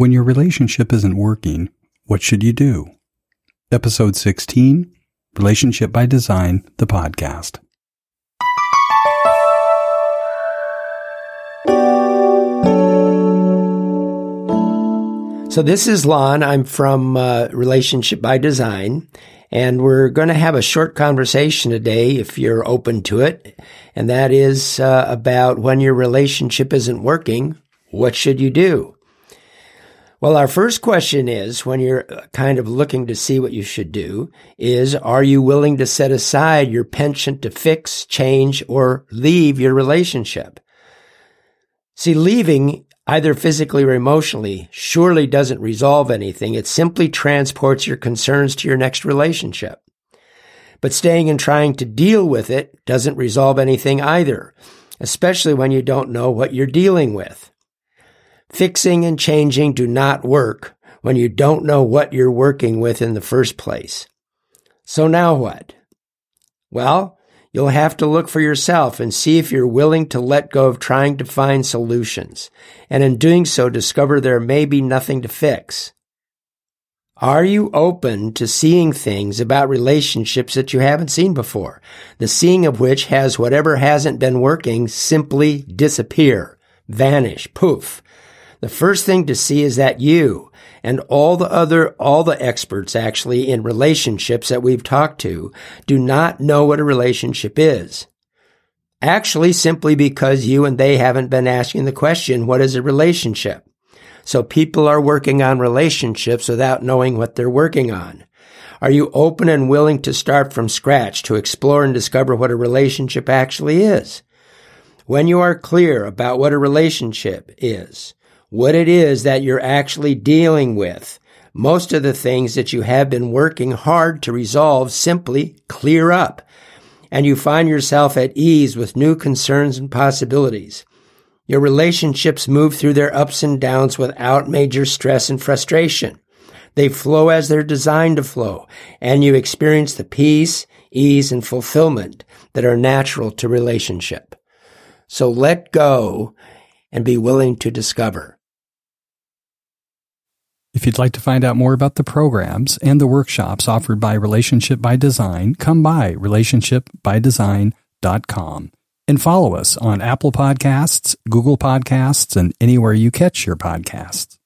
When your relationship isn't working, what should you do? Episode 16 Relationship by Design, the podcast. So, this is Lon. I'm from uh, Relationship by Design, and we're going to have a short conversation today if you're open to it. And that is uh, about when your relationship isn't working, what should you do? Well, our first question is when you're uh, kind of looking to see what you should do is, are you willing to set aside your penchant to fix, change, or leave your relationship? See, leaving either physically or emotionally surely doesn't resolve anything. It simply transports your concerns to your next relationship. But staying and trying to deal with it doesn't resolve anything either, especially when you don't know what you're dealing with. Fixing and changing do not work when you don't know what you're working with in the first place. So now what? Well, you'll have to look for yourself and see if you're willing to let go of trying to find solutions, and in doing so, discover there may be nothing to fix. Are you open to seeing things about relationships that you haven't seen before? The seeing of which has whatever hasn't been working simply disappear, vanish, poof, the first thing to see is that you and all the other, all the experts actually in relationships that we've talked to do not know what a relationship is. Actually, simply because you and they haven't been asking the question, what is a relationship? So people are working on relationships without knowing what they're working on. Are you open and willing to start from scratch to explore and discover what a relationship actually is? When you are clear about what a relationship is, what it is that you're actually dealing with. Most of the things that you have been working hard to resolve simply clear up, and you find yourself at ease with new concerns and possibilities. Your relationships move through their ups and downs without major stress and frustration. They flow as they're designed to flow, and you experience the peace, ease, and fulfillment that are natural to relationship. So let go and be willing to discover. If you'd like to find out more about the programs and the workshops offered by Relationship by Design, come by relationshipbydesign.com and follow us on Apple Podcasts, Google Podcasts, and anywhere you catch your podcasts.